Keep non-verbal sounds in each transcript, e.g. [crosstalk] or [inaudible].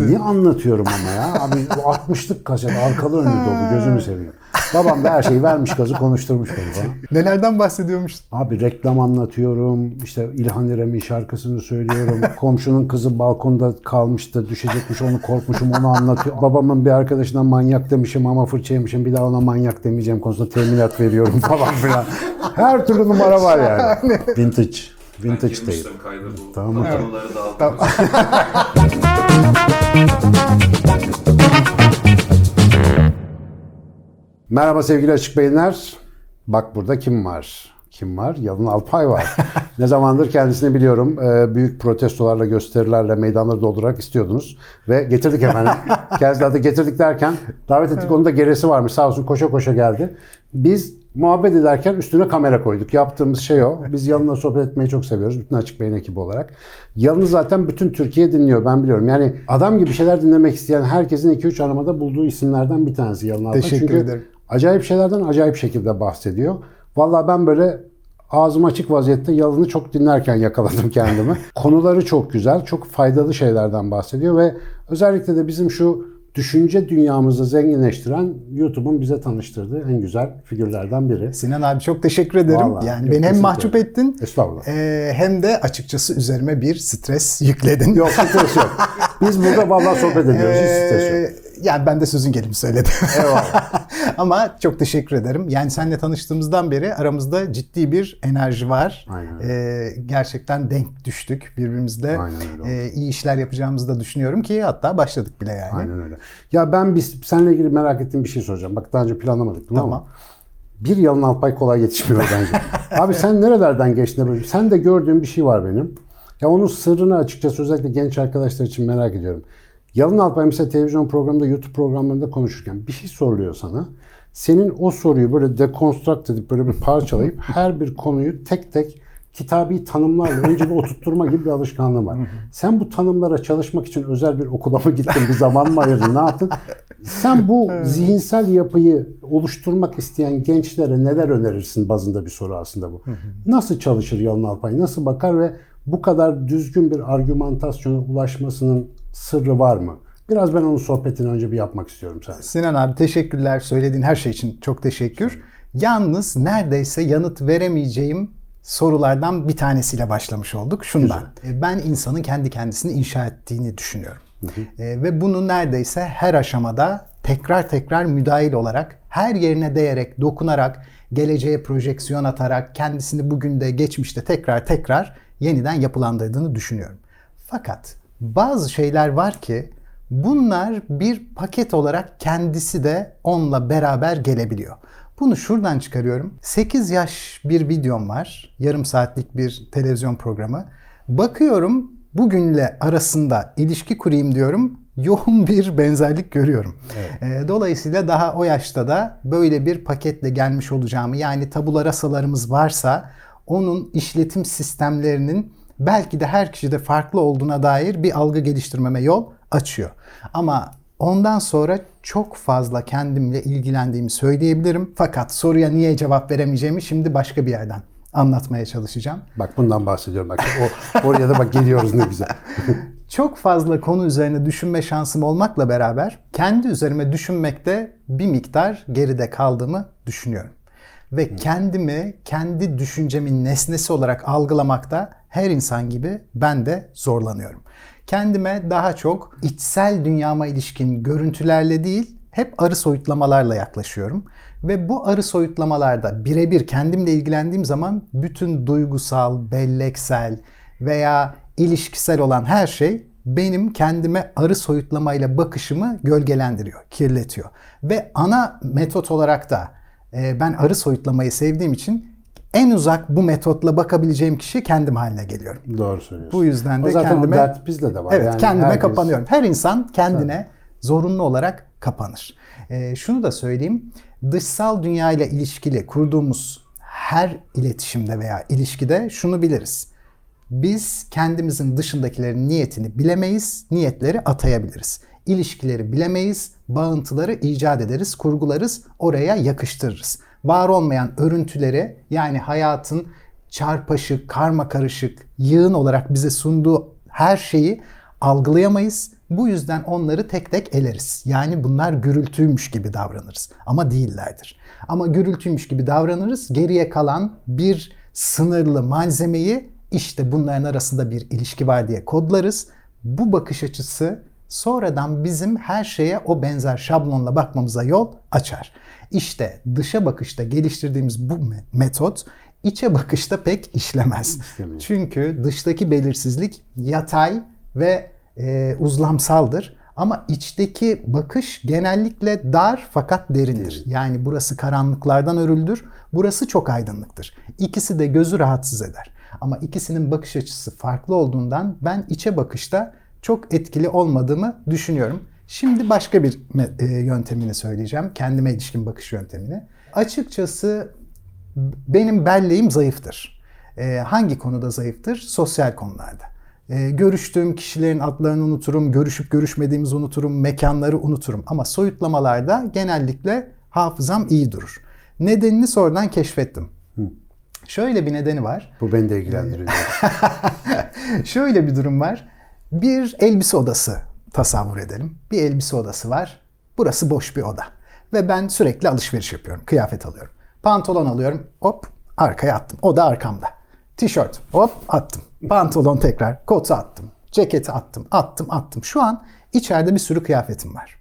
Niye anlatıyorum ama ya? Abi bu 60'lık kaset arkalı önlü dolu gözünü seveyim. Babam da her şeyi vermiş gazı konuşturmuş beni falan. Nelerden bahsediyormuştun? Abi reklam anlatıyorum. işte İlhan İrem'in şarkısını söylüyorum. Komşunun kızı balkonda kalmıştı. Düşecekmiş onu korkmuşum onu anlatıyor. Babamın bir arkadaşına manyak demişim ama fırça yemişim. Bir daha ona manyak demeyeceğim konusunda teminat veriyorum falan filan. Her türlü numara var yani. Vintage. Vintage tape. Girmiştim kayda bu Tamam. fotoğrafları dağıtmak [laughs] Merhaba sevgili Açık Beyinler. Bak burada kim var? Kim var? Yalın Alpay var. [laughs] ne zamandır kendisini biliyorum. Ee, büyük protestolarla, gösterilerle meydanları doldurarak istiyordunuz. Ve getirdik efendim. [laughs] Kendisini de getirdik derken davet ettik. Onun da gerisi varmış. Sağ olsun koşa koşa geldi. Biz muhabbet ederken üstüne kamera koyduk. Yaptığımız şey o. Biz Yalın'la sohbet etmeyi çok seviyoruz. Bütün Açık Beyin ekibi olarak. Yalın'ı zaten bütün Türkiye dinliyor. Ben biliyorum. Yani adam gibi şeyler dinlemek isteyen herkesin 2-3 aramada bulduğu isimlerden bir tanesi Yalın. Teşekkür Çünkü ederim. acayip şeylerden acayip şekilde bahsediyor. Vallahi ben böyle ağzım açık vaziyette yalını çok dinlerken yakaladım kendimi. [laughs] Konuları çok güzel, çok faydalı şeylerden bahsediyor ve özellikle de bizim şu düşünce dünyamızı zenginleştiren YouTube'un bize tanıştırdığı en güzel figürlerden biri. Sinan abi çok teşekkür ederim. Vallahi, yani beni hem mahcup ettin Estağfurullah. e, hem de açıkçası üzerime bir stres yükledin. Yok stres yok. [laughs] Biz burada vallahi sohbet ediyoruz. Hiç stres yok. Yani ben de sözün gelimi söyledim. Eyvallah. [laughs] Ama çok teşekkür ederim. Yani seninle tanıştığımızdan beri aramızda ciddi bir enerji var. Aynen. Ee, gerçekten denk düştük birbirimizle. Aynen öyle. Ee, iyi işler yapacağımızı da düşünüyorum ki hatta başladık bile yani. Aynen öyle. Ya ben biz seninle ilgili merak ettiğim bir şey soracağım. Bak daha önce planlamadık bunu Tamam. ama bir yalın Alpay kolay yetişmiyor bence. [laughs] Abi sen nerelerden geçtin? böyle? Sen de gördüğün bir şey var benim. Ya onun sırrını açıkçası özellikle genç arkadaşlar için merak ediyorum. Yalın Alpay mesela televizyon programında, YouTube programlarında konuşurken bir şey soruluyor sana. Senin o soruyu böyle dekonstrakt edip böyle bir parçalayıp her bir konuyu tek tek kitabi tanımlarla önce bir oturtturma gibi bir alışkanlığın var. Sen bu tanımlara çalışmak için özel bir okula mı gittin, bir zaman mı ayırdın, ne yaptın? Sen bu zihinsel yapıyı oluşturmak isteyen gençlere neler önerirsin bazında bir soru aslında bu. Nasıl çalışır Yalın Alpay, nasıl bakar ve bu kadar düzgün bir argümantasyona ulaşmasının sırrı var mı? Biraz ben onun sohbetini önce bir yapmak istiyorum sen. Sinan abi teşekkürler. Söylediğin her şey için çok teşekkür. Yalnız neredeyse yanıt veremeyeceğim sorulardan bir tanesiyle başlamış olduk. Şundan. E, Ben insanın kendi kendisini inşa ettiğini düşünüyorum. E, ve bunu neredeyse her aşamada tekrar tekrar müdahil olarak, her yerine değerek, dokunarak, geleceğe projeksiyon atarak, kendisini bugün de geçmişte tekrar tekrar yeniden yapılandırdığını düşünüyorum. Fakat bazı şeyler var ki bunlar bir paket olarak kendisi de onunla beraber gelebiliyor. Bunu şuradan çıkarıyorum. 8 yaş bir videom var. Yarım saatlik bir televizyon programı. Bakıyorum bugünle arasında ilişki kurayım diyorum. Yoğun bir benzerlik görüyorum. Ee, Dolayısıyla daha o yaşta da böyle bir paketle gelmiş olacağımı yani tabula rasalarımız varsa onun işletim sistemlerinin belki de her kişide farklı olduğuna dair bir algı geliştirmeme yol açıyor. Ama ondan sonra çok fazla kendimle ilgilendiğimi söyleyebilirim. Fakat soruya niye cevap veremeyeceğimi şimdi başka bir yerden anlatmaya çalışacağım. Bak bundan bahsediyorum bak. O, oraya da bak geliyoruz ne güzel. [laughs] Çok fazla konu üzerine düşünme şansım olmakla beraber kendi üzerime düşünmekte bir miktar geride kaldığımı düşünüyorum. Ve kendimi kendi düşüncemin nesnesi olarak algılamakta her insan gibi ben de zorlanıyorum. Kendime daha çok içsel dünyama ilişkin görüntülerle değil, hep arı soyutlamalarla yaklaşıyorum. Ve bu arı soyutlamalarda birebir kendimle ilgilendiğim zaman bütün duygusal, belleksel veya ilişkisel olan her şey benim kendime arı soyutlamayla bakışımı gölgelendiriyor, kirletiyor. Ve ana metot olarak da ben arı soyutlamayı sevdiğim için en uzak bu metotla bakabileceğim kişi kendim haline geliyorum. Doğru söylüyorsun. Bu yüzden de o zaten kendime o dert bizde de var. Evet, Yani kendime herkes- kapanıyorum. Her insan kendine zorunlu olarak kapanır. Ee, şunu da söyleyeyim. Dışsal dünya ile ilişkili kurduğumuz her iletişimde veya ilişkide şunu biliriz. Biz kendimizin dışındakilerin niyetini bilemeyiz, niyetleri atayabiliriz. İlişkileri bilemeyiz, bağıntıları icat ederiz, kurgularız, oraya yakıştırırız. Var olmayan örüntüleri yani hayatın çarpaşık, karma karışık, yığın olarak bize sunduğu her şeyi algılayamayız Bu yüzden onları tek tek eleriz. Yani bunlar gürültüymüş gibi davranırız. Ama değillerdir. Ama gürültüymüş gibi davranırız. Geriye kalan bir sınırlı malzemeyi işte bunların arasında bir ilişki var diye kodlarız. Bu bakış açısı sonradan bizim her şeye o benzer şablonla bakmamıza yol açar. İşte dışa bakışta geliştirdiğimiz bu me- metot içe bakışta pek işlemez. İşlemiyor. Çünkü dıştaki belirsizlik yatay ve e, uzlamsaldır. Ama içteki bakış genellikle dar fakat derindir. Yani burası karanlıklardan örüldür, burası çok aydınlıktır. İkisi de gözü rahatsız eder. Ama ikisinin bakış açısı farklı olduğundan ben içe bakışta çok etkili olmadığımı düşünüyorum. Şimdi başka bir e, yöntemini söyleyeceğim. Kendime ilişkin bakış yöntemini. Açıkçası benim belleğim zayıftır. Ee, hangi konuda zayıftır? Sosyal konularda. Ee, görüştüğüm kişilerin adlarını unuturum, görüşüp görüşmediğimizi unuturum, mekanları unuturum. Ama soyutlamalarda genellikle hafızam iyi durur. Nedenini sonradan keşfettim. Şöyle bir nedeni var. Bu beni de ilgilendiriyor. [laughs] Şöyle bir durum var. Bir elbise odası tasavvur edelim. Bir elbise odası var. Burası boş bir oda. Ve ben sürekli alışveriş yapıyorum. Kıyafet alıyorum. Pantolon alıyorum. Hop arkaya attım. O da arkamda. Tişört hop attım. Pantolon tekrar. Kotu attım. Ceketi attım. Attım attım. Şu an içeride bir sürü kıyafetim var.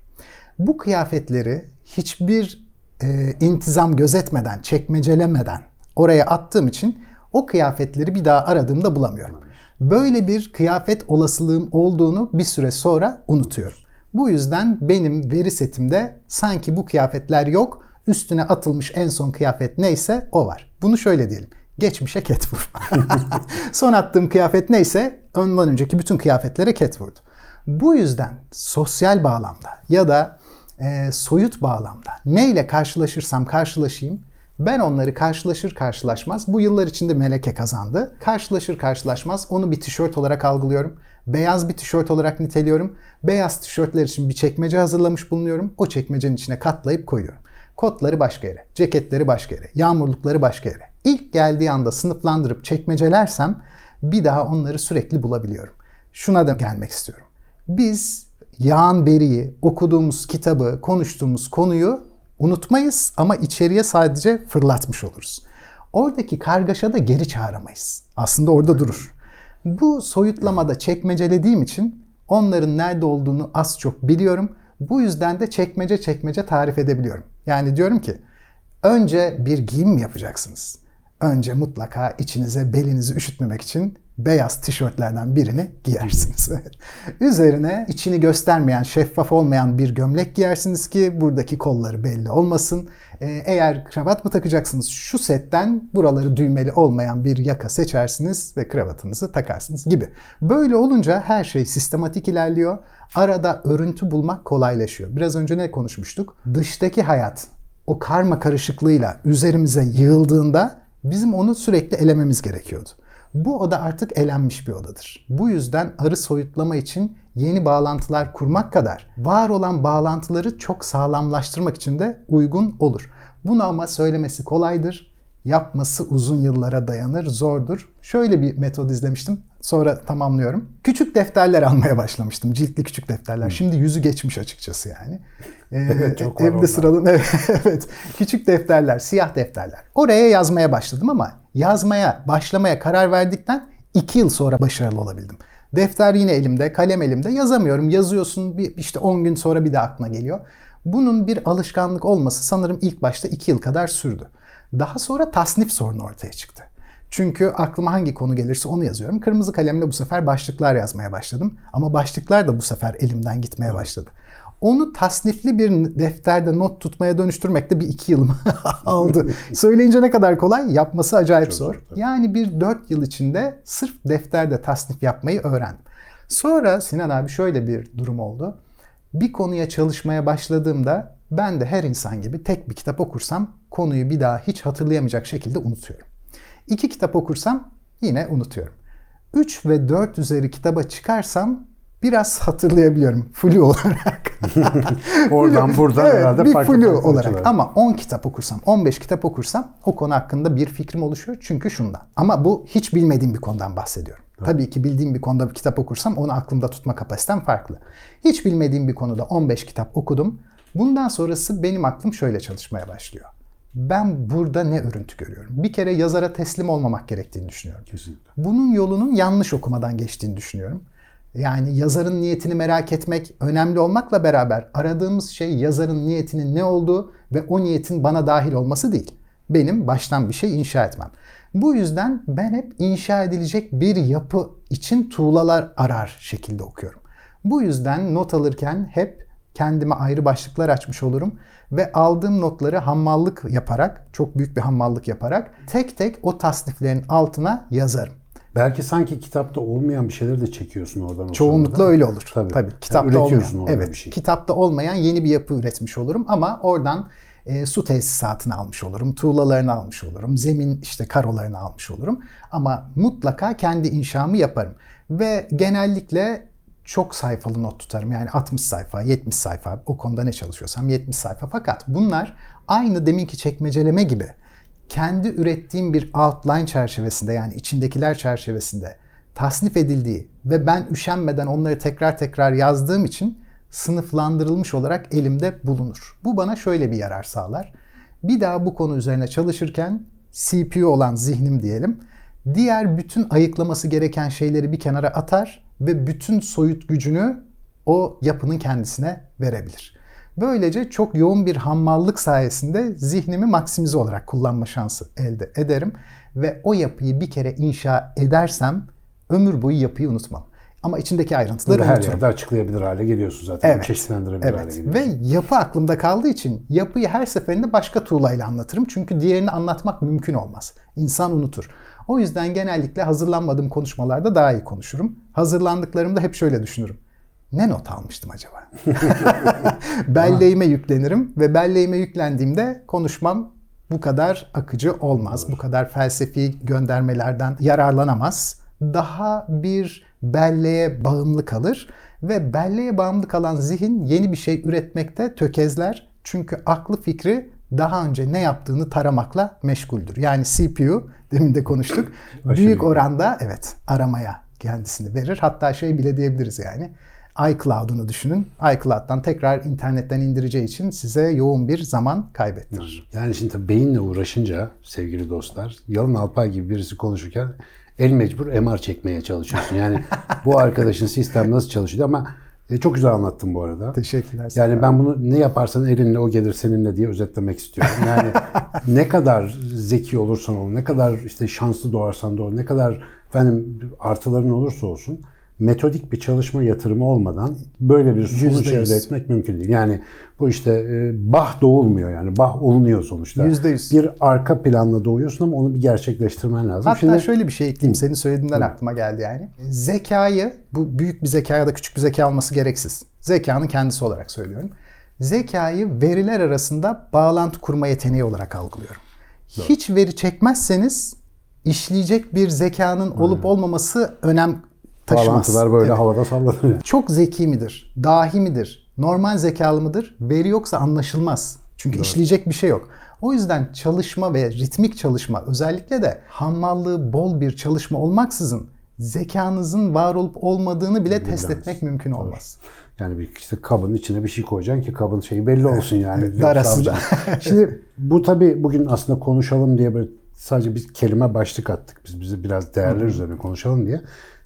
Bu kıyafetleri hiçbir e, intizam gözetmeden, çekmecelemeden oraya attığım için o kıyafetleri bir daha aradığımda bulamıyorum. Böyle bir kıyafet olasılığım olduğunu bir süre sonra unutuyorum. Bu yüzden benim veri setimde sanki bu kıyafetler yok, üstüne atılmış en son kıyafet neyse o var. Bunu şöyle diyelim. Geçmişe ket vur. [laughs] son attığım kıyafet neyse ondan önceki bütün kıyafetlere ket vurdu. Bu yüzden sosyal bağlamda ya da e, soyut bağlamda neyle karşılaşırsam karşılaşayım ben onları karşılaşır karşılaşmaz bu yıllar içinde meleke kazandı. Karşılaşır karşılaşmaz onu bir tişört olarak algılıyorum. Beyaz bir tişört olarak niteliyorum. Beyaz tişörtler için bir çekmece hazırlamış bulunuyorum. O çekmecenin içine katlayıp koyuyorum. Kotları başka yere, ceketleri başka yere, yağmurlukları başka yere. İlk geldiği anda sınıflandırıp çekmecelersem bir daha onları sürekli bulabiliyorum. Şuna da gelmek istiyorum. Biz yağan beriyi, okuduğumuz kitabı, konuştuğumuz konuyu unutmayız ama içeriye sadece fırlatmış oluruz. Oradaki kargaşada geri çağıramayız. Aslında orada durur. Bu soyutlamada çekmecelediğim için onların nerede olduğunu az çok biliyorum. Bu yüzden de çekmece çekmece tarif edebiliyorum. Yani diyorum ki önce bir giyim yapacaksınız? Önce mutlaka içinize belinizi üşütmemek için beyaz tişörtlerden birini giyersiniz. [laughs] Üzerine içini göstermeyen, şeffaf olmayan bir gömlek giyersiniz ki buradaki kolları belli olmasın. Ee, eğer kravat mı takacaksınız şu setten buraları düğmeli olmayan bir yaka seçersiniz ve kravatınızı takarsınız gibi. Böyle olunca her şey sistematik ilerliyor. Arada örüntü bulmak kolaylaşıyor. Biraz önce ne konuşmuştuk? Dıştaki hayat o karma karışıklığıyla üzerimize yığıldığında bizim onu sürekli elememiz gerekiyordu. Bu oda artık elenmiş bir odadır. Bu yüzden arı soyutlama için yeni bağlantılar kurmak kadar var olan bağlantıları çok sağlamlaştırmak için de uygun olur. Bunu ama söylemesi kolaydır. Yapması uzun yıllara dayanır, zordur. Şöyle bir metod izlemiştim. Sonra tamamlıyorum. Küçük defterler almaya başlamıştım. Ciltli küçük defterler. Şimdi yüzü geçmiş açıkçası yani. [laughs] Ee, Evet, çok var evde sıralı [laughs] evet. Küçük defterler, siyah defterler. Oraya yazmaya başladım ama yazmaya, başlamaya karar verdikten iki yıl sonra başarılı olabildim. Defter yine elimde, kalem elimde. Yazamıyorum. Yazıyorsun bir işte 10 gün sonra bir de aklına geliyor. Bunun bir alışkanlık olması sanırım ilk başta 2 yıl kadar sürdü. Daha sonra tasnif sorunu ortaya çıktı. Çünkü aklıma hangi konu gelirse onu yazıyorum. Kırmızı kalemle bu sefer başlıklar yazmaya başladım. Ama başlıklar da bu sefer elimden gitmeye başladı. Onu tasnifli bir defterde not tutmaya dönüştürmek de bir iki yılımı [laughs] aldı. [laughs] Söyleyince ne kadar kolay, yapması acayip zor. zor, tabii. Yani bir dört yıl içinde sırf defterde tasnif yapmayı öğrendim. Sonra Sinan abi şöyle bir durum oldu. Bir konuya çalışmaya başladığımda ben de her insan gibi tek bir kitap okursam konuyu bir daha hiç hatırlayamayacak şekilde unutuyorum. İki kitap okursam yine unutuyorum. 3 ve 4 üzeri kitaba çıkarsam biraz hatırlayabiliyorum flu olarak. Oradan buradan evet, herhalde bir farklı flu farklı olarak. açılar. Ama 10 kitap okursam, 15 kitap okursam o konu hakkında bir fikrim oluşuyor. Çünkü şundan. Ama bu hiç bilmediğim bir konudan bahsediyorum. Tabii ki bildiğim bir konuda bir kitap okursam onu aklımda tutma kapasitem farklı. Hiç bilmediğim bir konuda 15 kitap okudum. Bundan sonrası benim aklım şöyle çalışmaya başlıyor. Ben burada ne örüntü görüyorum? Bir kere yazara teslim olmamak gerektiğini düşünüyorum. Kesinlikle. Bunun yolunun yanlış okumadan geçtiğini düşünüyorum. Yani yazarın niyetini merak etmek önemli olmakla beraber aradığımız şey yazarın niyetinin ne olduğu ve o niyetin bana dahil olması değil. Benim baştan bir şey inşa etmem. Bu yüzden ben hep inşa edilecek bir yapı için tuğlalar arar şekilde okuyorum. Bu yüzden not alırken hep kendime ayrı başlıklar açmış olurum ve aldığım notları hammallık yaparak, çok büyük bir hammallık yaparak tek tek o tasniflerin altına yazarım. Belki sanki kitapta olmayan bir şeyleri de çekiyorsun oradan. Çoğunlukla sırada. öyle olur. Tabii. Tabii. Yani Kitapta üretiyorsun olmayan. Evet. bir şey. Kitapta olmayan yeni bir yapı üretmiş olurum ama oradan e, su tesisatını almış olurum, tuğlalarını almış olurum, zemin işte karolarını almış olurum. Ama mutlaka kendi inşamı yaparım. Ve genellikle çok sayfalı not tutarım. Yani 60 sayfa, 70 sayfa o konuda ne çalışıyorsam 70 sayfa. Fakat bunlar aynı deminki çekmeceleme gibi kendi ürettiğim bir outline çerçevesinde yani içindekiler çerçevesinde tasnif edildiği ve ben üşenmeden onları tekrar tekrar yazdığım için sınıflandırılmış olarak elimde bulunur. Bu bana şöyle bir yarar sağlar. Bir daha bu konu üzerine çalışırken CPU olan zihnim diyelim, diğer bütün ayıklaması gereken şeyleri bir kenara atar ve bütün soyut gücünü o yapının kendisine verebilir. Böylece çok yoğun bir hammallık sayesinde zihnimi maksimize olarak kullanma şansı elde ederim ve o yapıyı bir kere inşa edersem ömür boyu yapıyı unutmam. Ama içindeki ayrıntıları Bunu her unuturum. yerde açıklayabilir hale geliyorsun zaten. Evet. Çeşitlendirebilir hale Evet. geliyorsun. Ve yapı aklımda kaldığı için yapıyı her seferinde başka tuğlayla anlatırım. Çünkü diğerini anlatmak mümkün olmaz. İnsan unutur. O yüzden genellikle hazırlanmadığım konuşmalarda daha iyi konuşurum. Hazırlandıklarımda hep şöyle düşünürüm. Ne not almıştım acaba? [laughs] belleğime yüklenirim ve belleğime yüklendiğimde konuşmam bu kadar akıcı olmaz. Bu kadar felsefi göndermelerden yararlanamaz. Daha bir belleğe bağımlı kalır ve belleğe bağımlı kalan zihin yeni bir şey üretmekte tökezler. Çünkü aklı fikri daha önce ne yaptığını taramakla meşguldür. Yani CPU demin de konuştuk. Büyük oranda evet aramaya kendisini verir. Hatta şey bile diyebiliriz yani iCloud'unu düşünün. iCloud'dan tekrar internetten indireceği için size yoğun bir zaman kaybettirir. Yani şimdi tabii beyinle uğraşınca sevgili dostlar, Yalın Alpay gibi birisi konuşurken el mecbur MR çekmeye çalışıyorsun. Yani bu [laughs] arkadaşın sistem nasıl çalışıyor ama e, çok güzel anlattın bu arada. Teşekkürler. Yani ben bunu ne yaparsan elinle o gelir seninle diye özetlemek istiyorum. Yani [laughs] ne kadar zeki olursan ol, ne kadar işte şanslı doğarsan doğ, ne kadar efendim artıların olursa olsun metodik bir çalışma yatırımı olmadan böyle bir sonuç elde etmek mümkün değil. Yani bu işte e, bah doğulmuyor yani. Bah olunuyor sonuçta. Yüzde yüz. Bir arka planla doğuyorsun ama onu bir gerçekleştirmen lazım. Hatta Şimdi şöyle bir şey ekleyeyim. Senin söylediğinden aklıma geldi yani. Zekayı, bu büyük bir zeka ya da küçük bir zeka olması gereksiz. Zekanın kendisi olarak söylüyorum. Zekayı veriler arasında bağlantı kurma yeteneği olarak algılıyorum. Hiç veri çekmezseniz işleyecek bir zekanın olup olmaması önem taşımaz. bağlantılar böyle Evet. havada sallanıyor. Çok zeki midir? Dahi midir? Normal zekalı mıdır? Veri yoksa anlaşılmaz. Çünkü işleyecek bir şey yok. O yüzden çalışma ve ritmik çalışma özellikle de hammallığı bol bir çalışma olmaksızın zekanızın var olup olmadığını bile test etmek mümkün olmaz. Yani bir işte kabın içine bir şey koyacaksın ki kabın şeyi belli olsun yani. Darası Yoksa- [laughs] Şimdi bu tabii bugün aslında konuşalım diye böyle sadece bir kelime başlık attık. Biz bize biraz değerler üzerine konuşalım diye.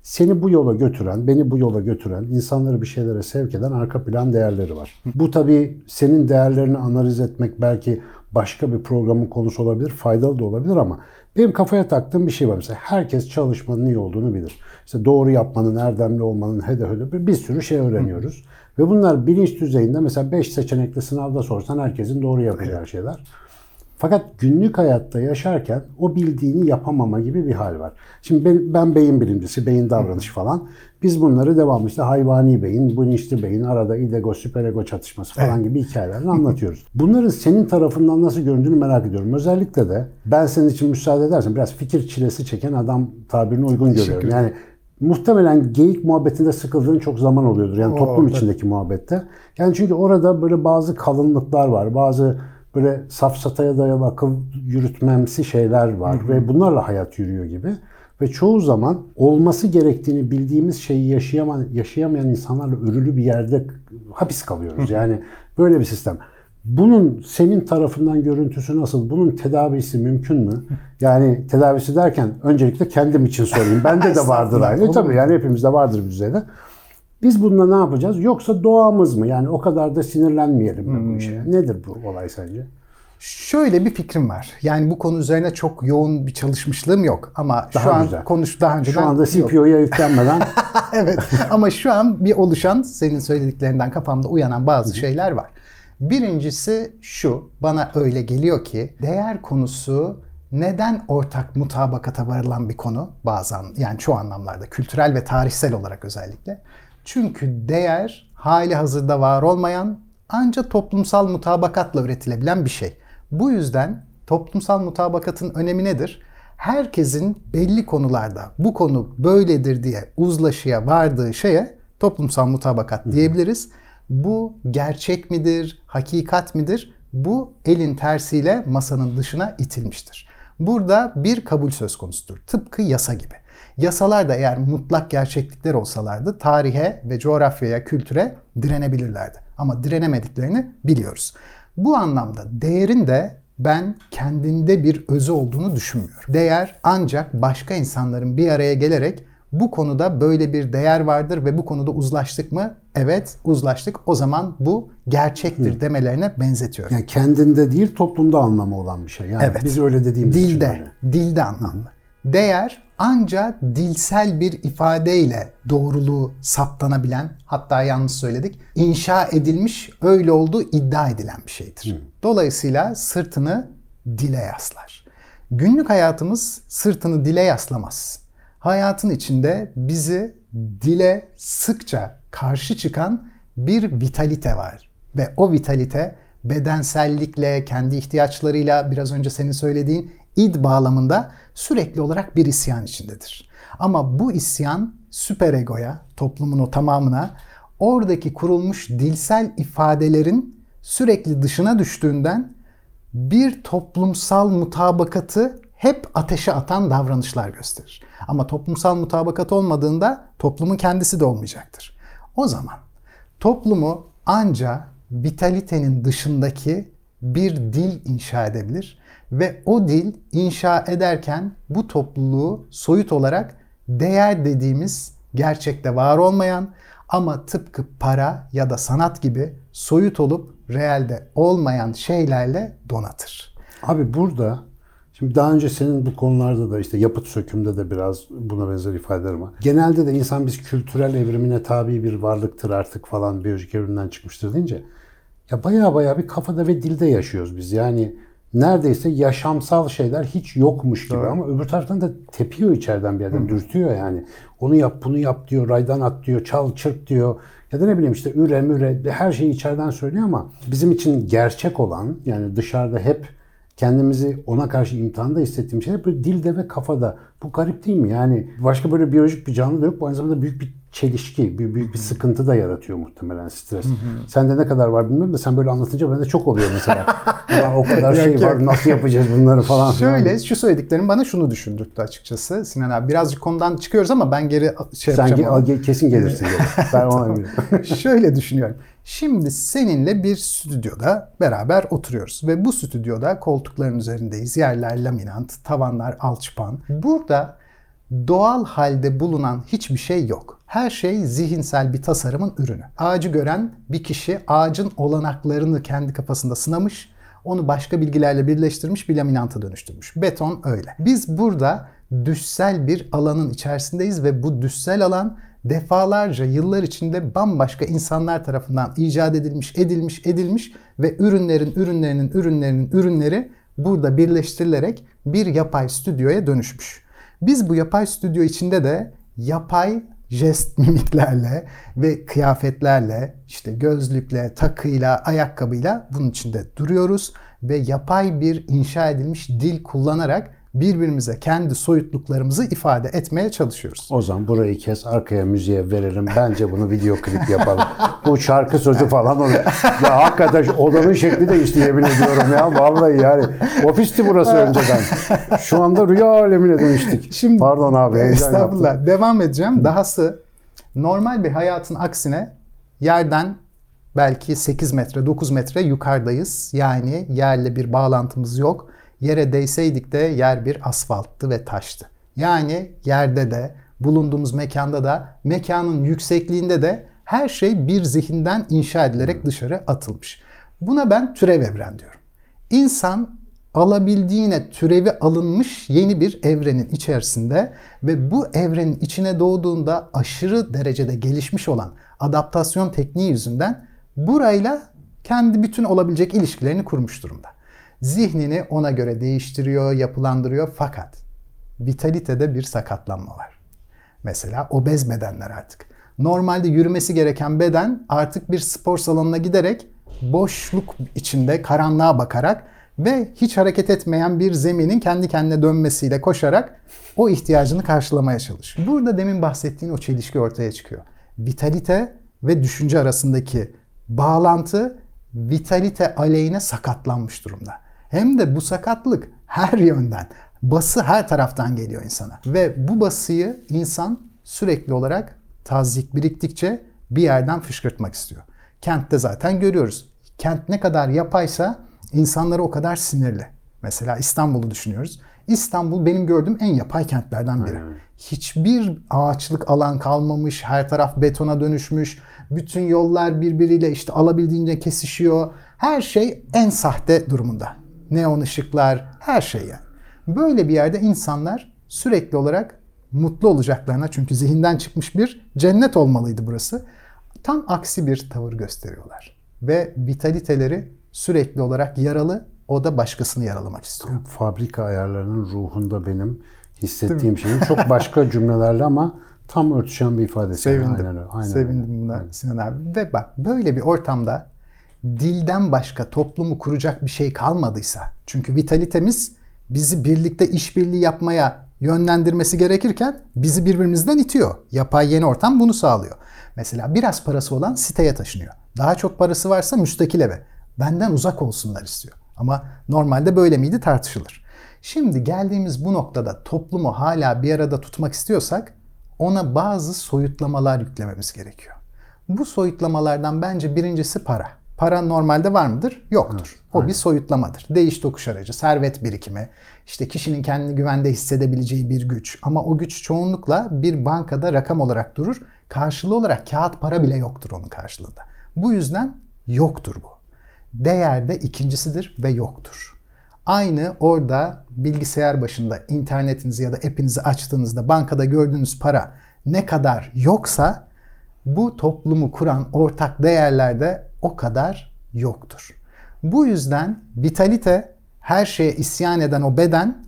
Seni bu yola götüren, beni bu yola götüren, insanları bir şeylere sevk eden arka plan değerleri var. Bu tabii senin değerlerini analiz etmek belki başka bir programın konusu olabilir, faydalı da olabilir ama benim kafaya taktığım bir şey var. Mesela herkes çalışmanın iyi olduğunu bilir. İşte doğru yapmanın, erdemli olmanın, hede hede bir, bir sürü şey öğreniyoruz. Ve bunlar bilinç düzeyinde mesela 5 seçenekli sınavda sorsan herkesin doğru yapacağı şeyler. Fakat günlük hayatta yaşarken o bildiğini yapamama gibi bir hal var. Şimdi ben, ben beyin bilimcisi, beyin davranışı falan. Biz bunları devamlı işte hayvani beyin, bilinçli beyin, arada idego, süperego çatışması falan gibi hikayelerle [laughs] anlatıyoruz. Bunların senin tarafından nasıl göründüğünü merak ediyorum. Özellikle de ben senin için müsaade edersen biraz fikir çilesi çeken adam tabirini uygun görüyorum. Yani muhtemelen geyik muhabbetinde sıkıldığın çok zaman oluyordur. Yani toplum tabii. içindeki muhabbette. Yani çünkü orada böyle bazı kalınlıklar var. Bazı böyle safsataya dayalı akıl yürütmemsi şeyler var ve bunlarla hayat yürüyor gibi. Ve çoğu zaman olması gerektiğini bildiğimiz şeyi yaşayamayan, yaşayamayan insanlarla örülü bir yerde hapis kalıyoruz. Yani böyle bir sistem. Bunun senin tarafından görüntüsü nasıl? Bunun tedavisi mümkün mü? [laughs] Yani tedavisi derken öncelikle kendim için sorayım. Bende de [laughs] vardır aynı. Tabii yani hepimizde vardır bir düzeyde. Biz bununla ne yapacağız? Yoksa doğamız mı? Yani o kadar da sinirlenmeyelim mi bu işe? Nedir bu olay sence? Şöyle bir fikrim var. Yani bu konu üzerine çok yoğun bir çalışmışlığım yok ama Daha şu an güzel. konuş daha önceden Şu anda. CPO'ya yüklenmeden [laughs] evet ama şu an bir oluşan senin söylediklerinden kafamda uyanan bazı şeyler var. Birincisi şu bana öyle geliyor ki değer konusu neden ortak mutabakata varılan bir konu bazen yani çoğu anlamlarda kültürel ve tarihsel olarak özellikle. Çünkü değer hali hazırda var olmayan ancak toplumsal mutabakatla üretilebilen bir şey. Bu yüzden toplumsal mutabakatın önemi nedir? Herkesin belli konularda bu konu böyledir diye uzlaşıya vardığı şeye toplumsal mutabakat diyebiliriz. Bu gerçek midir, hakikat midir? Bu elin tersiyle masanın dışına itilmiştir. Burada bir kabul söz konusudur. Tıpkı yasa gibi. Yasalar da eğer mutlak gerçeklikler olsalardı tarihe ve coğrafyaya, kültüre direnebilirlerdi. Ama direnemediklerini biliyoruz. Bu anlamda değerin de ben kendinde bir özü olduğunu düşünmüyorum. Değer ancak başka insanların bir araya gelerek bu konuda böyle bir değer vardır ve bu konuda uzlaştık mı? Evet, uzlaştık. O zaman bu gerçektir demelerine benzetiyorum. yani kendinde değil toplumda anlamı olan bir şey. Yani Evet. biz öyle dediğimiz için Dilde, dilde anlamlı. Değer ancak dilsel bir ifadeyle doğruluğu saptanabilen, hatta yanlış söyledik, inşa edilmiş, öyle olduğu iddia edilen bir şeydir. Dolayısıyla sırtını dile yaslar. Günlük hayatımız sırtını dile yaslamaz. Hayatın içinde bizi dile sıkça karşı çıkan bir vitalite var. Ve o vitalite bedensellikle, kendi ihtiyaçlarıyla biraz önce senin söylediğin id bağlamında sürekli olarak bir isyan içindedir. Ama bu isyan süperegoya, toplumun o tamamına oradaki kurulmuş dilsel ifadelerin sürekli dışına düştüğünden bir toplumsal mutabakatı hep ateşe atan davranışlar gösterir. Ama toplumsal mutabakat olmadığında toplumun kendisi de olmayacaktır. O zaman toplumu anca vitalitenin dışındaki bir dil inşa edebilir ve o dil inşa ederken bu topluluğu soyut olarak değer dediğimiz gerçekte var olmayan ama tıpkı para ya da sanat gibi soyut olup reelde olmayan şeylerle donatır. Abi burada şimdi daha önce senin bu konularda da işte yapıt sökümde de biraz buna benzer ifadeler var. Genelde de insan biz kültürel evrimine tabi bir varlıktır artık falan biyolojik evrimden çıkmıştır deyince ya baya baya bir kafada ve dilde yaşıyoruz biz. Yani neredeyse yaşamsal şeyler hiç yokmuş gibi ama öbür taraftan da tepiyor içeriden bir yerden dürtüyor yani. Onu yap bunu yap diyor, raydan at diyor, çal çırp diyor. Ya da ne bileyim işte üre müre her şeyi içeriden söylüyor ama bizim için gerçek olan yani dışarıda hep kendimizi ona karşı imtihanda hissettiğim şeyler böyle dilde ve kafada. Bu garip değil mi? Yani başka böyle biyolojik bir canlı da yok. Bu aynı zamanda büyük bir çelişki, büyük, büyük bir sıkıntı da yaratıyor muhtemelen stres. Sende ne kadar var bilmiyorum da sen böyle anlatınca bende çok oluyor mesela. [laughs] Ulan o kadar şey var nasıl yapacağız bunları falan. Şöyle şu söylediklerim bana şunu düşündürttü açıkçası Sinan abi. Birazcık konudan çıkıyoruz ama ben geri şey Sen yapacağım. ge- kesin gelirsin. [laughs] Ben ona eminim. [laughs] Şöyle düşünüyorum. Şimdi seninle bir stüdyoda beraber oturuyoruz ve bu stüdyoda koltukların üzerindeyiz. Yerler laminant, tavanlar alçıpan. Burada doğal halde bulunan hiçbir şey yok. Her şey zihinsel bir tasarımın ürünü. Ağacı gören bir kişi ağacın olanaklarını kendi kafasında sınamış, onu başka bilgilerle birleştirmiş bir laminanta dönüştürmüş. Beton öyle. Biz burada düşsel bir alanın içerisindeyiz ve bu düşsel alan defalarca yıllar içinde bambaşka insanlar tarafından icat edilmiş, edilmiş, edilmiş ve ürünlerin, ürünlerinin, ürünlerinin, ürünleri burada birleştirilerek bir yapay stüdyoya dönüşmüş. Biz bu yapay stüdyo içinde de yapay jest mimiklerle ve kıyafetlerle, işte gözlükle, takıyla, ayakkabıyla bunun içinde duruyoruz ve yapay bir inşa edilmiş dil kullanarak birbirimize kendi soyutluklarımızı ifade etmeye çalışıyoruz. O zaman burayı kes, arkaya müziğe verelim. Bence bunu video klip yapalım. Bu şarkı sözü falan olur. Ya hakikaten odanın şekli değişti yemin ediyorum ya. Vallahi yani. Ofisti burası önceden. Şu anda rüya alemine dönüştük. Şimdi- Pardon abi. Estağfurullah. yaptım. Devam edeceğim. Dahası normal bir hayatın aksine yerden belki 8 metre, 9 metre yukarıdayız. Yani yerle bir bağlantımız yok. Yere değseydik de yer bir asfalttı ve taştı. Yani yerde de, bulunduğumuz mekanda da, mekanın yüksekliğinde de her şey bir zihinden inşa edilerek dışarı atılmış. Buna ben türev evren diyorum. İnsan alabildiğine türevi alınmış yeni bir evrenin içerisinde ve bu evrenin içine doğduğunda aşırı derecede gelişmiş olan adaptasyon tekniği yüzünden burayla kendi bütün olabilecek ilişkilerini kurmuş durumda. Zihnini ona göre değiştiriyor, yapılandırıyor fakat vitalitede bir sakatlanma var. Mesela obez bedenler artık. Normalde yürümesi gereken beden artık bir spor salonuna giderek boşluk içinde karanlığa bakarak ve hiç hareket etmeyen bir zeminin kendi kendine dönmesiyle koşarak o ihtiyacını karşılamaya çalışıyor. Burada demin bahsettiğin o çelişki ortaya çıkıyor. Vitalite ve düşünce arasındaki bağlantı vitalite aleyhine sakatlanmış durumda. Hem de bu sakatlık her yönden, bası her taraftan geliyor insana. Ve bu basıyı insan sürekli olarak tazik biriktikçe bir yerden fışkırtmak istiyor. Kentte zaten görüyoruz. Kent ne kadar yapaysa insanları o kadar sinirli. Mesela İstanbul'u düşünüyoruz. İstanbul benim gördüğüm en yapay kentlerden biri. Hiçbir ağaçlık alan kalmamış, her taraf betona dönüşmüş. Bütün yollar birbiriyle işte alabildiğince kesişiyor. Her şey en sahte durumunda. Neon ışıklar, her şey yani. Böyle bir yerde insanlar sürekli olarak mutlu olacaklarına çünkü zihinden çıkmış bir cennet olmalıydı burası. Tam aksi bir tavır gösteriyorlar. Ve vitaliteleri sürekli olarak yaralı, o da başkasını yaralamak istiyor. Fabrika ayarlarının ruhunda benim hissettiğim şeyin çok başka [laughs] cümlelerle ama tam örtüşen bir ifadesi. Sevindim. Aynen. Aynen Sevindim buna Sinan abi. Ve bak böyle bir ortamda dilden başka toplumu kuracak bir şey kalmadıysa çünkü vitalitemiz bizi birlikte işbirliği yapmaya yönlendirmesi gerekirken bizi birbirimizden itiyor. Yapay yeni ortam bunu sağlıyor. Mesela biraz parası olan siteye taşınıyor. Daha çok parası varsa müstakil eve. Benden uzak olsunlar istiyor. Ama normalde böyle miydi tartışılır. Şimdi geldiğimiz bu noktada toplumu hala bir arada tutmak istiyorsak ona bazı soyutlamalar yüklememiz gerekiyor. Bu soyutlamalardan bence birincisi para. Para normalde var mıdır? Yoktur. O bir soyutlamadır. Değiş tokuş aracı, servet birikimi, işte kişinin kendini güvende hissedebileceği bir güç. Ama o güç çoğunlukla bir bankada rakam olarak durur. Karşılığı olarak kağıt para bile yoktur onun karşılığında. Bu yüzden yoktur bu. Değer de ikincisidir ve yoktur. Aynı orada bilgisayar başında internetinizi ya da app'inizi açtığınızda bankada gördüğünüz para ne kadar yoksa bu toplumu kuran ortak değerlerde o kadar yoktur. Bu yüzden vitalite her şeye isyan eden o beden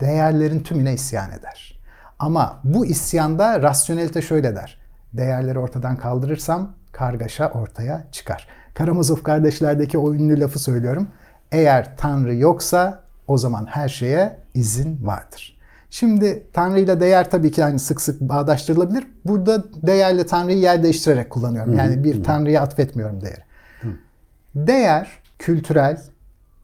değerlerin tümüne isyan eder. Ama bu isyanda rasyonelite şöyle der. Değerleri ortadan kaldırırsam kargaşa ortaya çıkar. Karamazov kardeşlerdeki o ünlü lafı söylüyorum. Eğer Tanrı yoksa o zaman her şeye izin vardır. Şimdi Tanrı ile değer tabii ki hani sık sık bağdaştırılabilir. Burada değerle Tanrı'yı yer değiştirerek kullanıyorum. Yani bir Tanrı'ya atfetmiyorum değeri. Değer kültürel,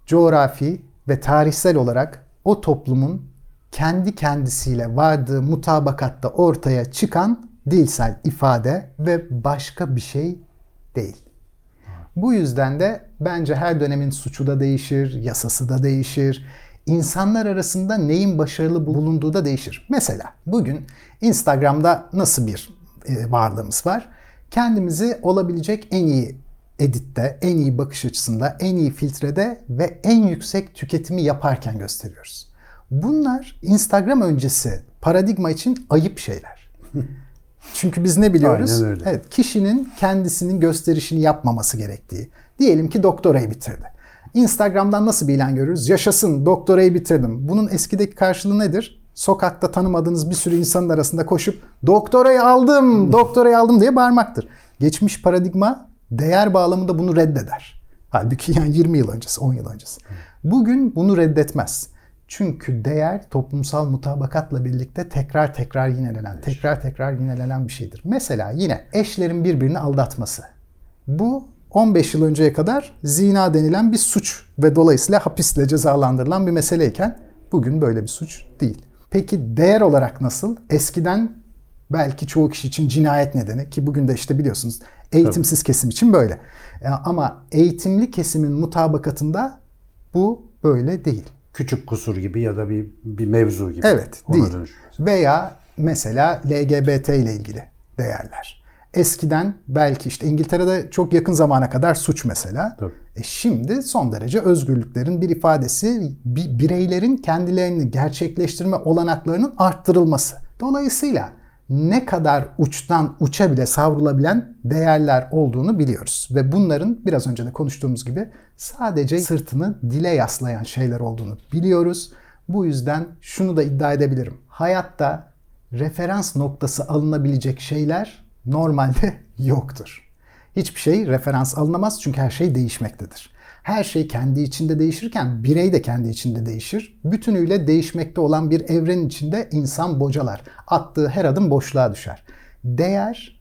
coğrafi ve tarihsel olarak o toplumun kendi kendisiyle vardığı mutabakatta ortaya çıkan dilsel ifade ve başka bir şey değil. Bu yüzden de bence her dönemin suçu da değişir, yasası da değişir. İnsanlar arasında neyin başarılı bulunduğu da değişir. Mesela bugün Instagram'da nasıl bir e, varlığımız var? Kendimizi olabilecek en iyi editte, en iyi bakış açısında, en iyi filtrede ve en yüksek tüketimi yaparken gösteriyoruz. Bunlar Instagram öncesi paradigma için ayıp şeyler. [laughs] Çünkü biz ne biliyoruz? Evet, kişinin kendisinin gösterişini yapmaması gerektiği. Diyelim ki doktorayı bitirdi. Instagram'dan nasıl bir ilan görürüz? Yaşasın doktorayı bitirdim. Bunun eskideki karşılığı nedir? Sokakta tanımadığınız bir sürü insanın arasında koşup doktorayı aldım, doktorayı aldım diye bağırmaktır. Geçmiş paradigma değer bağlamında bunu reddeder. Halbuki yani 20 yıl öncesi, 10 yıl öncesi. Bugün bunu reddetmez. Çünkü değer toplumsal mutabakatla birlikte tekrar tekrar yinelenen, tekrar tekrar yinelenen bir şeydir. Mesela yine eşlerin birbirini aldatması. Bu 15 yıl önceye kadar zina denilen bir suç ve dolayısıyla hapisle cezalandırılan bir meseleyken bugün böyle bir suç değil. Peki değer olarak nasıl? Eskiden belki çoğu kişi için cinayet nedeni ki bugün de işte biliyorsunuz eğitimsiz kesim için böyle. Ama eğitimli kesimin mutabakatında bu böyle değil. Küçük kusur gibi ya da bir bir mevzu gibi. Evet, Ona değil. dönüşüyor. Veya mesela LGBT ile ilgili değerler. Eskiden belki işte İngiltere'de çok yakın zamana kadar suç mesela. Tabii. E şimdi son derece özgürlüklerin bir ifadesi bi- bireylerin kendilerini gerçekleştirme olanaklarının arttırılması. Dolayısıyla ne kadar uçtan uça bile savrulabilen değerler olduğunu biliyoruz. Ve bunların biraz önce de konuştuğumuz gibi sadece sırtını dile yaslayan şeyler olduğunu biliyoruz. Bu yüzden şunu da iddia edebilirim. Hayatta referans noktası alınabilecek şeyler normalde [laughs] yoktur. Hiçbir şey referans alınamaz çünkü her şey değişmektedir. Her şey kendi içinde değişirken birey de kendi içinde değişir. Bütünüyle değişmekte olan bir evrenin içinde insan bocalar. Attığı her adım boşluğa düşer. Değer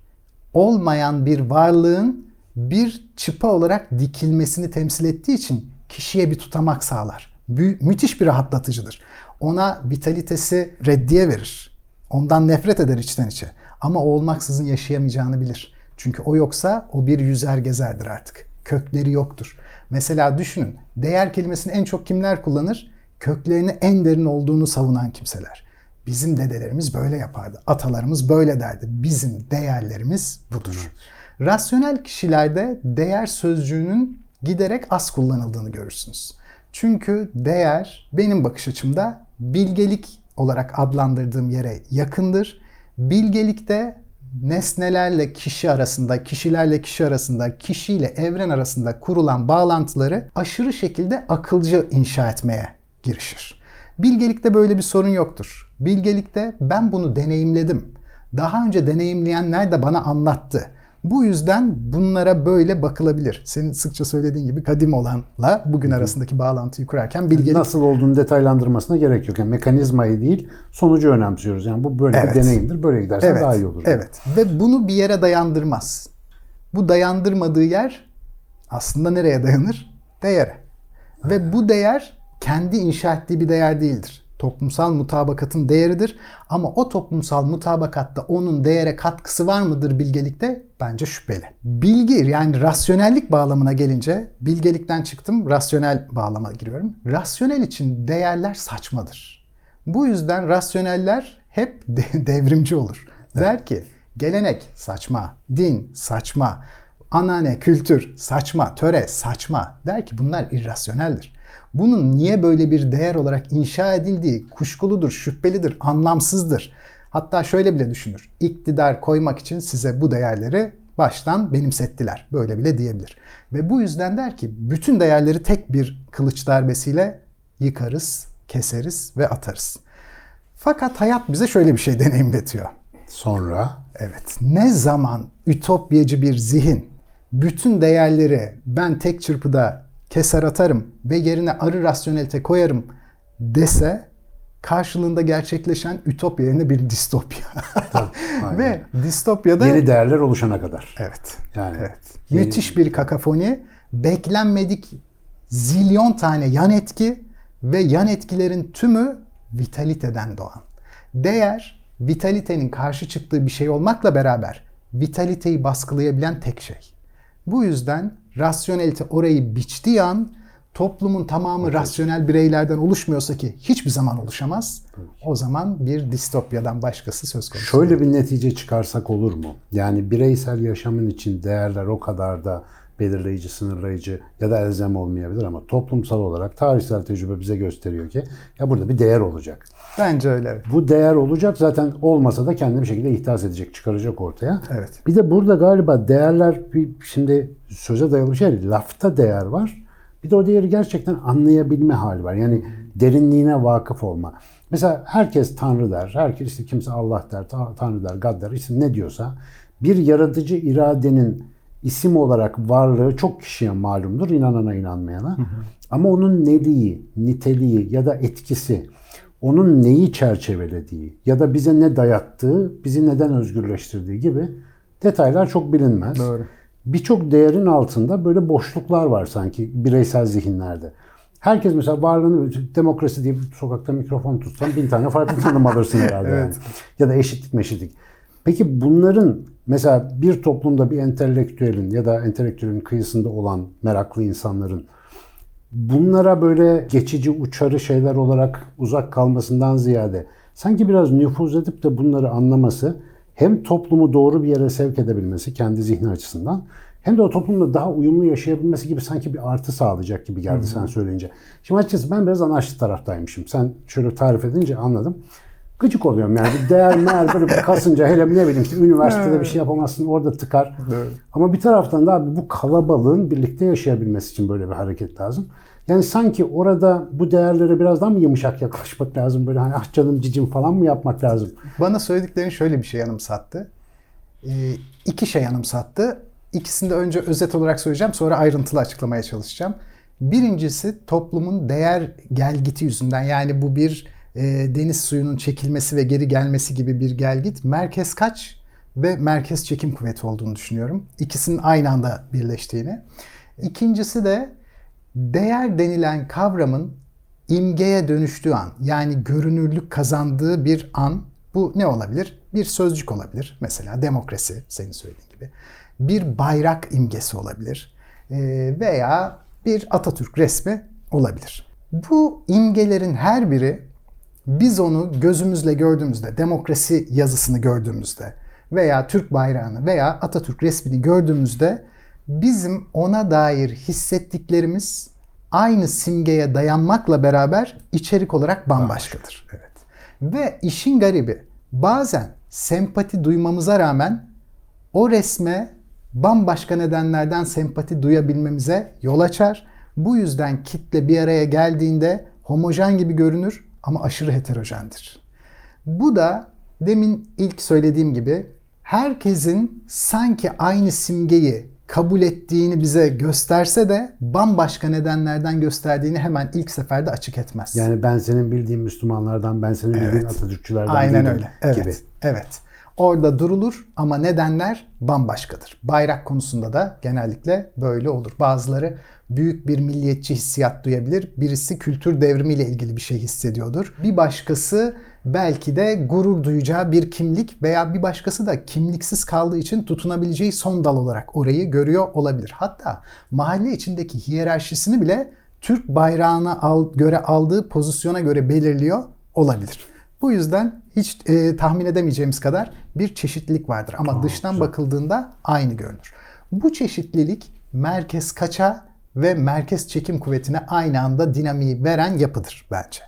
olmayan bir varlığın bir çıpa olarak dikilmesini temsil ettiği için kişiye bir tutamak sağlar. Mü- müthiş bir rahatlatıcıdır. Ona vitalitesi reddiye verir. Ondan nefret eder içten içe. Ama o olmaksızın yaşayamayacağını bilir. Çünkü o yoksa o bir yüzer gezerdir artık. Kökleri yoktur. Mesela düşünün, değer kelimesini en çok kimler kullanır? Köklerini en derin olduğunu savunan kimseler. Bizim dedelerimiz böyle yapardı. Atalarımız böyle derdi. Bizim değerlerimiz budur. Rasyonel kişilerde değer sözcüğünün giderek az kullanıldığını görürsünüz. Çünkü değer benim bakış açımda bilgelik olarak adlandırdığım yere yakındır. Bilgelikte nesnelerle kişi arasında, kişilerle kişi arasında, kişiyle evren arasında kurulan bağlantıları aşırı şekilde akılcı inşa etmeye girişir. Bilgelikte böyle bir sorun yoktur. Bilgelikte ben bunu deneyimledim. Daha önce deneyimleyenler de bana anlattı. Bu yüzden bunlara böyle bakılabilir. Senin sıkça söylediğin gibi kadim olanla bugün arasındaki bağlantıyı kurarken bilgelik Nasıl olduğunu detaylandırmasına gerek yok. Yani mekanizmayı değil, sonucu önemsiyoruz. Yani bu böyle Evet. bir deneyimdir. Böyle gidersen daha iyi olur. Evet. Ve bunu bir yere dayandırmaz. Bu dayandırmadığı yer aslında nereye dayanır? Değere. Ve bu değer kendi inşa ettiği bir değer değildir. Toplumsal mutabakatın değeridir. Ama o toplumsal mutabakatta onun değere katkısı var mıdır bilgelikte? Bence şüpheli. Bilgi yani rasyonellik bağlamına gelince bilgelikten çıktım rasyonel bağlama giriyorum. Rasyonel için değerler saçmadır. Bu yüzden rasyoneller hep de- [laughs] devrimci olur. Der ki gelenek saçma, din saçma, anane, kültür saçma, töre saçma. Der ki bunlar irrasyoneldir. Bunun niye böyle bir değer olarak inşa edildiği kuşkuludur, şüphelidir, anlamsızdır. Hatta şöyle bile düşünür. İktidar koymak için size bu değerleri baştan benimsettiler. Böyle bile diyebilir. Ve bu yüzden der ki bütün değerleri tek bir kılıç darbesiyle yıkarız, keseriz ve atarız. Fakat hayat bize şöyle bir şey [laughs] deneyimletiyor. Sonra Evet. Ne zaman ütopyacı bir zihin bütün değerleri ben tek çırpıda keser atarım ve yerine arı rasyonelite koyarım dese karşılığında gerçekleşen ütopya yerine bir distopya. [laughs] aynen. ve distopyada yeni değerler oluşana kadar. evet. Yani Evet. Müthiş bir kakafoni, beklenmedik zilyon tane yan etki ve yan etkilerin tümü vitaliteden doğan. Değer, vitalitenin karşı çıktığı bir şey olmakla beraber vitaliteyi baskılayabilen tek şey. Bu yüzden rasyonelite orayı biçtiği an toplumun tamamı rasyonel bireylerden oluşmuyorsa ki hiçbir zaman oluşamaz. O zaman bir distopyadan başkası söz konusu. Şöyle bir netice çıkarsak olur mu? Yani bireysel yaşamın için değerler o kadar da belirleyici, sınırlayıcı ya da elzem olmayabilir ama toplumsal olarak tarihsel tecrübe bize gösteriyor ki ya burada bir değer olacak. Bence öyle. evet. Bu değer olacak zaten olmasa da kendini bir şekilde ihdas edecek, çıkaracak ortaya. Evet. Bir de burada galiba değerler şimdi söze dayalı bir şey değil. Lafta değer var. Bir de o değeri gerçekten anlayabilme hali var. Yani derinliğine vakıf olma. Mesela herkes Tanrı der. Herkes işte kimse Allah der, Ta- Tanrı der, God der. isim ne diyorsa bir yaratıcı iradenin isim olarak varlığı çok kişiye malumdur. inanana inanmayana. Ama onun neliği, niteliği ya da etkisi, onun neyi çerçevelediği ya da bize ne dayattığı, bizi neden özgürleştirdiği gibi detaylar çok bilinmez. Doğru. Birçok değerin altında böyle boşluklar var sanki bireysel zihinlerde. Herkes mesela varlığını demokrasi diye sokakta mikrofon tutsan bin tane farklı tanım alırsın herhalde. [laughs] yani. Ya da eşitlik meşitlik. Peki bunların mesela bir toplumda bir entelektüelin ya da entelektüelin kıyısında olan meraklı insanların bunlara böyle geçici uçarı şeyler olarak uzak kalmasından ziyade sanki biraz nüfuz edip de bunları anlaması hem toplumu doğru bir yere sevk edebilmesi kendi zihni açısından hem de o toplumda daha uyumlu yaşayabilmesi gibi sanki bir artı sağlayacak gibi geldi sen söyleyince. Şimdi açıkçası ben biraz anarşist taraftaymışım. Sen şöyle tarif edince anladım. Gıcık oluyorum yani. Değer meğer böyle [laughs] kasınca hele ne bileyim işte üniversitede bir şey yapamazsın orada tıkar. Ama bir taraftan da abi bu kalabalığın birlikte yaşayabilmesi için böyle bir hareket lazım. Yani sanki orada bu değerlere biraz daha mı yumuşak yaklaşmak lazım? Böyle hani ah canım cicim falan mı yapmak lazım? Bana söylediklerin şöyle bir şey yanımsattı. Ee, iki şey yanımsattı. İkisini de önce özet olarak söyleyeceğim sonra ayrıntılı açıklamaya çalışacağım. Birincisi toplumun değer gelgiti yüzünden yani bu bir e, deniz suyunun çekilmesi ve geri gelmesi gibi bir gelgit. Merkez kaç ve merkez çekim kuvveti olduğunu düşünüyorum. İkisinin aynı anda birleştiğini. İkincisi de değer denilen kavramın imgeye dönüştüğü an yani görünürlük kazandığı bir an bu ne olabilir? Bir sözcük olabilir. Mesela demokrasi senin söylediğin gibi. Bir bayrak imgesi olabilir. Ee, veya bir Atatürk resmi olabilir. Bu imgelerin her biri biz onu gözümüzle gördüğümüzde, demokrasi yazısını gördüğümüzde veya Türk bayrağını veya Atatürk resmini gördüğümüzde bizim ona dair hissettiklerimiz aynı simgeye dayanmakla beraber içerik olarak bambaşkadır. Evet. Ve işin garibi bazen sempati duymamıza rağmen o resme bambaşka nedenlerden sempati duyabilmemize yol açar. Bu yüzden kitle bir araya geldiğinde homojen gibi görünür ama aşırı heterojendir. Bu da demin ilk söylediğim gibi herkesin sanki aynı simgeyi kabul ettiğini bize gösterse de bambaşka nedenlerden gösterdiğini hemen ilk seferde açık etmez. Yani ben senin bildiğin Müslümanlardan, ben senin bildiğin Atatürkçülerden Aynen öyle. Evet. gibi. Evet. Orada durulur ama nedenler bambaşkadır. Bayrak konusunda da genellikle böyle olur. Bazıları büyük bir milliyetçi hissiyat duyabilir. Birisi kültür devrimiyle ilgili bir şey hissediyordur. Bir başkası belki de gurur duyacağı bir kimlik veya bir başkası da kimliksiz kaldığı için tutunabileceği son dal olarak orayı görüyor olabilir. Hatta mahalle içindeki hiyerarşisini bile Türk bayrağına al, göre aldığı pozisyona göre belirliyor olabilir. Bu yüzden hiç e, tahmin edemeyeceğimiz kadar bir çeşitlilik vardır. Ama dıştan bakıldığında aynı görünür. Bu çeşitlilik merkez kaça ve merkez çekim kuvvetine aynı anda dinamiği veren yapıdır bence.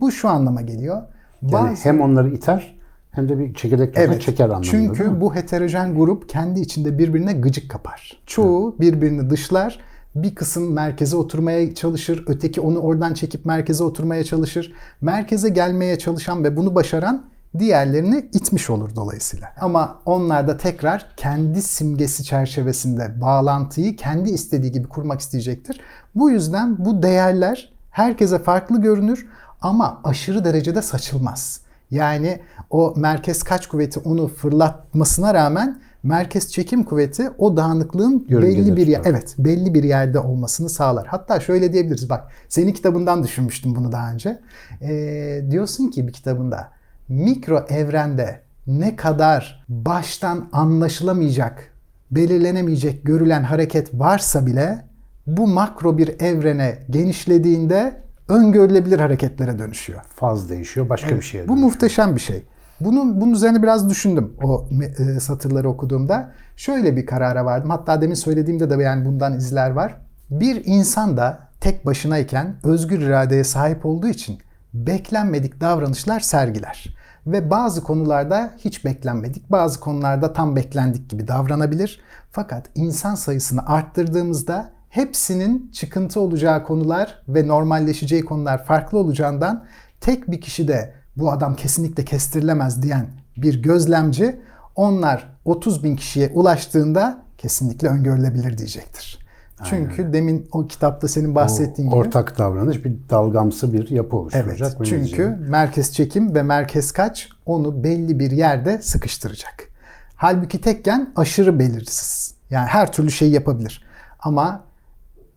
Bu şu anlama geliyor. Yani Bazı- hem onları iter hem de bir çekirdek evet, çeker anlamında. çünkü bu heterojen grup kendi içinde birbirine gıcık kapar. Çoğu birbirini dışlar. Bir kısım merkeze oturmaya çalışır. Öteki onu oradan çekip merkeze oturmaya çalışır. Merkeze gelmeye çalışan ve bunu başaran diğerlerini itmiş olur dolayısıyla. Ama onlar da tekrar kendi simgesi çerçevesinde bağlantıyı kendi istediği gibi kurmak isteyecektir. Bu yüzden bu değerler herkese farklı görünür ama aşırı derecede saçılmaz. Yani o merkez kaç kuvveti onu fırlatmasına rağmen merkez çekim kuvveti o dağınıklığın Yörüngedir. belli bir yer, evet belli bir yerde olmasını sağlar. Hatta şöyle diyebiliriz bak senin kitabından düşünmüştüm bunu daha önce. Ee, diyorsun ki bir kitabında mikro evrende ne kadar baştan anlaşılamayacak, belirlenemeyecek görülen hareket varsa bile bu makro bir evrene genişlediğinde öngörülebilir hareketlere dönüşüyor. Faz değişiyor, başka bir şeye Bu muhteşem bir şey. Bunun bunun üzerine biraz düşündüm o e, satırları okuduğumda. Şöyle bir karara vardım. Hatta demin söylediğimde de yani bundan izler var. Bir insan da tek başınayken özgür iradeye sahip olduğu için beklenmedik davranışlar sergiler. Ve bazı konularda hiç beklenmedik, bazı konularda tam beklendik gibi davranabilir. Fakat insan sayısını arttırdığımızda hepsinin çıkıntı olacağı konular ve normalleşeceği konular farklı olacağından tek bir kişi de bu adam kesinlikle kestirilemez diyen bir gözlemci onlar 30 bin kişiye ulaştığında kesinlikle öngörülebilir diyecektir. Çünkü demin o kitapta senin bahsettiğin gibi. Ortak davranış bir dalgamsı bir yapı Evet. oluşturacak. ve Çünkü merkez çekim ve merkez kaç onu belli bir yerde sıkıştıracak. Halbuki tekken aşırı belirsiz. Yani her türlü şeyi yapabilir. Ama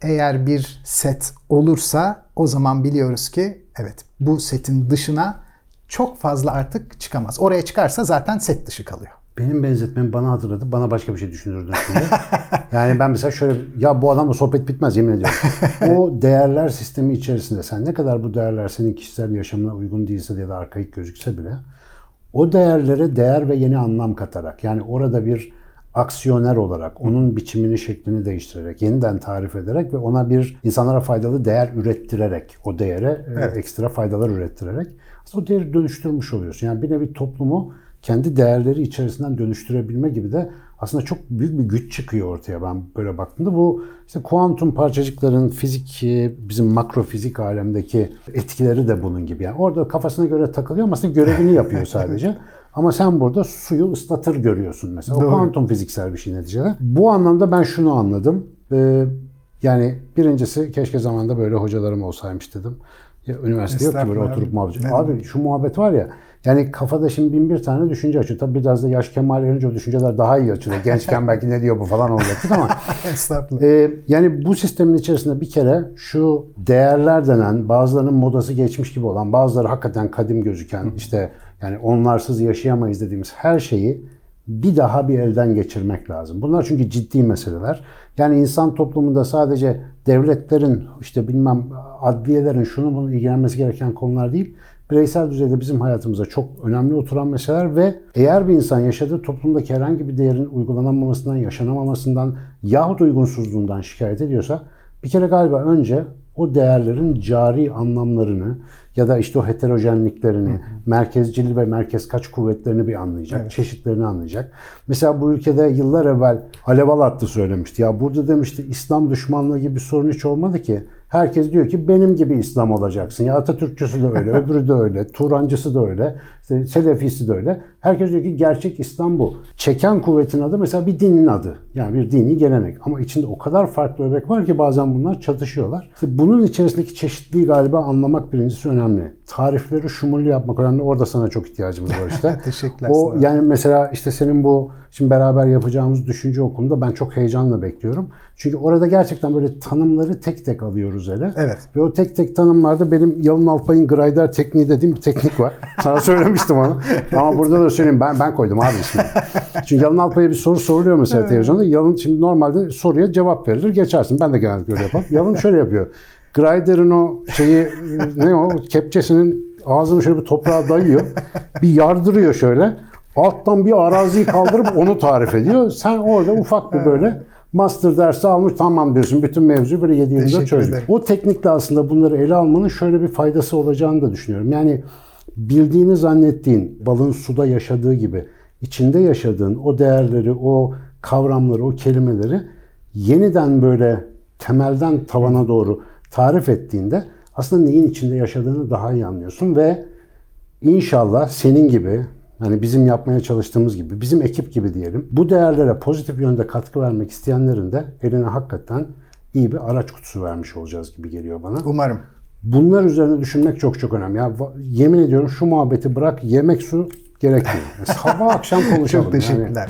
eğer bir set olursa o zaman biliyoruz ki evet bu setin dışına çok fazla artık çıkamaz. Oraya çıkarsa zaten set dışı kalıyor. Benim benzetmem bana hatırladı. Bana başka bir şey düşündürdün şimdi. yani ben mesela şöyle ya bu adamla sohbet bitmez yemin ediyorum. [laughs] o değerler sistemi içerisinde sen ne kadar bu değerler senin kişisel yaşamına uygun değilse ya da arkaik gözükse bile o değerlere değer ve yeni anlam katarak yani orada bir aksiyoner olarak onun biçimini şeklini değiştirerek yeniden tarif ederek ve ona bir insanlara faydalı değer ürettirerek o değere e, ekstra faydalar ürettirerek aslında o değeri dönüştürmüş oluyorsun. Yani bir nevi toplumu kendi değerleri içerisinden dönüştürebilme gibi de aslında çok büyük bir güç çıkıyor ortaya ben böyle baktığımda. Bu işte kuantum parçacıkların fizik, bizim makrofizik alemdeki etkileri de bunun gibi. Yani orada kafasına göre takılıyor ama aslında görevini [laughs] yapıyor sadece. Ama sen burada suyu ıslatır görüyorsun mesela. O Doğru. kuantum fiziksel bir şey neticede. Bu anlamda ben şunu anladım. Ee, yani birincisi keşke zamanında böyle hocalarım olsaymış dedim. Ya, üniversite yok ki böyle oturup muhabbet. Abi şu muhabbet var ya yani kafada şimdi bin bir tane düşünce açıyor. Tabii biraz da yaş kemal erince o düşünceler daha iyi açılıyor. [laughs] Gençken belki ne diyor bu falan olacaktık ama Estağfurullah. ee, yani bu sistemin içerisinde bir kere şu değerler denen bazılarının modası geçmiş gibi olan bazıları hakikaten kadim gözüken işte yani onlarsız yaşayamayız dediğimiz her şeyi bir daha bir elden geçirmek lazım. Bunlar çünkü ciddi meseleler. Yani insan toplumunda sadece devletlerin işte bilmem adliyelerin şunu bunu ilgilenmesi gereken konular değil. Bireysel düzeyde bizim hayatımıza çok önemli oturan meseleler ve eğer bir insan yaşadığı toplumdaki herhangi bir değerin uygulanamamasından, yaşanamamasından yahut uygunsuzluğundan şikayet ediyorsa bir kere galiba önce o değerlerin cari anlamlarını ya da işte o heterojenliklerini, merkezcil ve merkez kaç kuvvetlerini bir anlayacak, çeşitlerini anlayacak. Mesela bu ülkede yıllar evvel Alev Alatlı söylemişti. Ya burada demişti İslam düşmanlığı gibi bir sorun hiç olmadı ki. Herkes diyor ki benim gibi İslam olacaksın. Ya Atatürkçüsü de öyle, [laughs] öbürü de öyle, Turancısı da öyle, işte Selefisi de öyle. Herkes diyor ki gerçek İslam bu. Çeken kuvvetin adı mesela bir dinin adı. Yani bir dini gelenek. Ama içinde o kadar farklı öbek var ki bazen bunlar çatışıyorlar. İşte bunun içerisindeki çeşitliliği galiba anlamak birincisi önemli. Tarifleri şumurlu yapmak önemli. Orada sana çok ihtiyacımız var işte. [laughs] Teşekkürler O sana. yani mesela işte senin bu şimdi beraber yapacağımız düşünce okulunda ben çok heyecanla bekliyorum. Çünkü orada gerçekten böyle tanımları tek tek alıyoruz ele. Evet. Ve o tek tek tanımlarda benim Yalın Alpay'ın Grider tekniği dediğim bir teknik var. [laughs] Sana söylemiştim onu. Ama burada da söyleyeyim ben ben koydum abi ismini. [laughs] Çünkü Yalın Alpay'a bir soru soruluyor mesela televizyonda. Yalın şimdi normalde soruya cevap verilir geçersin. Ben de genellikle öyle yaparım. Yalın şöyle yapıyor. Grider'ın o şeyi ne o kepçesinin ağzını şöyle bir toprağa dayıyor. Bir yardırıyor şöyle. Alttan bir araziyi kaldırıp onu tarif ediyor. Sen orada ufak bir böyle master dersi almış tamam diyorsun. Bütün mevzu böyle 7 yılda ederim. O teknikle aslında bunları ele almanın şöyle bir faydası olacağını da düşünüyorum. Yani bildiğini zannettiğin balın suda yaşadığı gibi içinde yaşadığın o değerleri, o kavramları, o kelimeleri yeniden böyle temelden tavana doğru tarif ettiğinde aslında neyin içinde yaşadığını daha iyi anlıyorsun ve İnşallah senin gibi hani bizim yapmaya çalıştığımız gibi bizim ekip gibi diyelim bu değerlere pozitif yönde katkı vermek isteyenlerin de eline hakikaten iyi bir araç kutusu vermiş olacağız gibi geliyor bana. Umarım. Bunlar üzerine düşünmek çok çok önemli. Ya yemin ediyorum şu muhabbeti bırak yemek su gerekmiyor. [laughs] Sabah akşam konuşalım. Çok Yani teşekkürler.